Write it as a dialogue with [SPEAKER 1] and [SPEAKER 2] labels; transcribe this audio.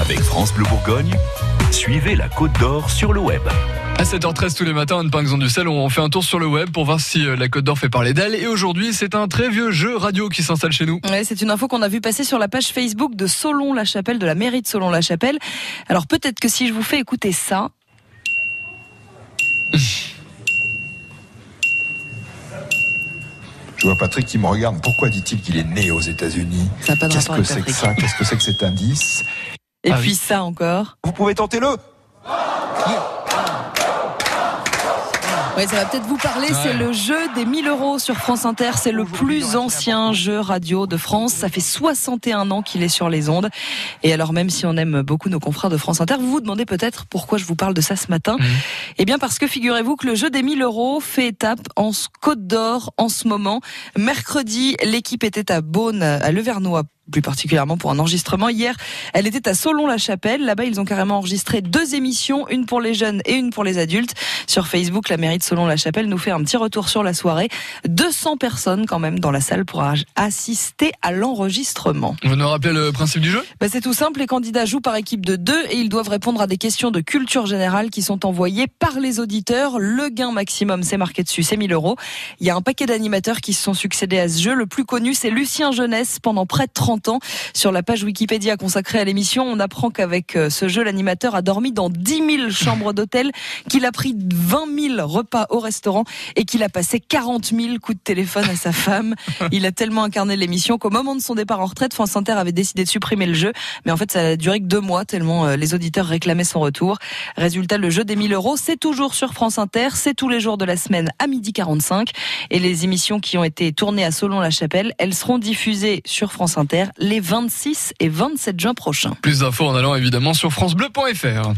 [SPEAKER 1] Avec France Bleu Bourgogne, suivez la Côte d'Or sur le web.
[SPEAKER 2] À 7h13 tous les matins, Anne Pinxon du Sel, on fait un tour sur le web pour voir si euh, la Côte d'Or fait parler d'elle. Et aujourd'hui, c'est un très vieux jeu radio qui s'installe chez nous.
[SPEAKER 3] Ouais, c'est une info qu'on a vu passer sur la page Facebook de Solon-la-Chapelle, de la mairie de Solon-la-Chapelle. Alors peut-être que si je vous fais écouter ça.
[SPEAKER 4] Je vois Patrick qui me regarde. Pourquoi dit-il qu'il est né aux États-Unis?
[SPEAKER 3] Ça n'a pas de
[SPEAKER 4] Qu'est-ce que c'est que ça? Qu'est-ce que c'est que cet indice?
[SPEAKER 3] Et
[SPEAKER 2] Ah
[SPEAKER 3] puis
[SPEAKER 2] oui.
[SPEAKER 3] ça encore.
[SPEAKER 4] Vous pouvez tenter le
[SPEAKER 3] Ouais, ça va peut-être vous parler. C'est le jeu des 1000 euros sur France Inter. C'est le plus ancien jeu radio de France. Ça fait 61 ans qu'il est sur les ondes. Et alors, même si on aime beaucoup nos confrères de France Inter, vous vous demandez peut-être pourquoi je vous parle de ça ce matin. Eh bien, parce que figurez-vous que le jeu des 1000 euros fait étape en Côte d'Or en ce moment. Mercredi, l'équipe était à Beaune, à Levernois plus particulièrement pour un enregistrement. Hier, elle était à Solon-la-Chapelle. Là-bas, ils ont carrément enregistré deux émissions, une pour les jeunes et une pour les adultes. Sur Facebook, la mairie de Solon-la-Chapelle nous fait un petit retour sur la soirée. 200 personnes quand même dans la salle pour assister à l'enregistrement.
[SPEAKER 2] Vous nous rappelez le principe du jeu?
[SPEAKER 3] Bah, c'est tout simple, les candidats jouent par équipe de deux et ils doivent répondre à des questions de culture générale qui sont envoyées par les auditeurs. Le gain maximum, c'est marqué dessus, c'est 1000 euros. Il y a un paquet d'animateurs qui se sont succédés à ce jeu. Le plus connu, c'est Lucien Jeunesse pendant près de 30 ans. Sur la page Wikipédia consacrée à l'émission, on apprend qu'avec euh, ce jeu, l'animateur a dormi dans 10 000 chambres d'hôtel, qu'il a pris 20 000 repas au restaurant et qu'il a passé 40 000 coups de téléphone à sa femme. Il a tellement incarné l'émission qu'au moment de son départ en retraite, France Inter avait décidé de supprimer le jeu. Mais en fait, ça a duré que deux mois tellement euh, les auditeurs réclamaient son retour. Résultat, le jeu des 1000 euros, c'est toujours sur France Inter. C'est tous les jours de la semaine à midi 45. Et les émissions qui ont été tournées à Solon-la-Chapelle, elles seront diffusées sur France Inter les 26 et 27 juin prochains.
[SPEAKER 2] Plus d'infos en allant évidemment sur francebleu.fr.